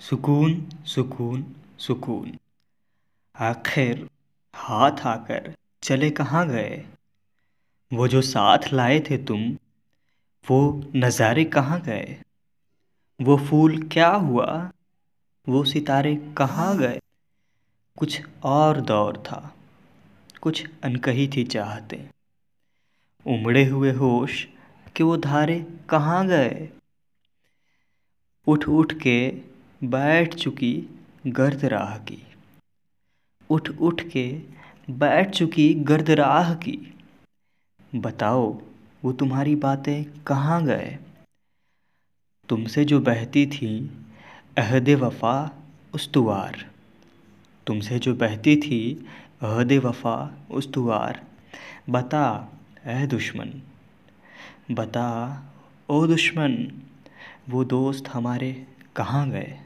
सुकून सुकून सुकून। आखिर हाथ आकर चले कहाँ गए? वो जो साथ लाए थे तुम, वो नज़ारे कहाँ गए? वो फूल क्या हुआ? वो सितारे कहाँ गए? कुछ और दौर था, कुछ अनकही थी चाहते। उमड़े हुए होश कि वो धारे कहाँ गए? उठ उठ के बैठ चुकी गर्द राह की। उठ उठ के बैठ चुकी गर्द राह की। बताओ, वो तुम्हारी बातें कहाँ गए? तुमसे जो बहती थी, अहद वफ़ा उस्तुवार। तुमसे जो बहती थी, अहद वफ़ा उस्तुवार। बता, ए दुश्मन। बता, ओ दुश्मन, वो दोस्त हमारे कहाँ गए?